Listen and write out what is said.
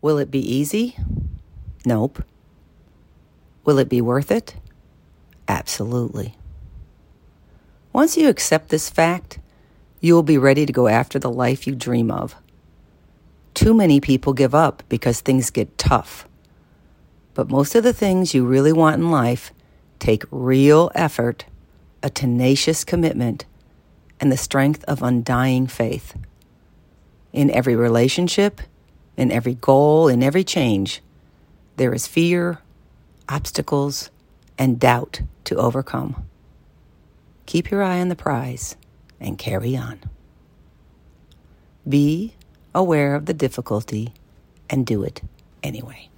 Will it be easy? Nope. Will it be worth it? Absolutely. Once you accept this fact, you will be ready to go after the life you dream of. Too many people give up because things get tough. But most of the things you really want in life take real effort, a tenacious commitment, and the strength of undying faith. In every relationship, in every goal, in every change, there is fear, obstacles, and doubt to overcome. Keep your eye on the prize and carry on. Be aware of the difficulty and do it anyway.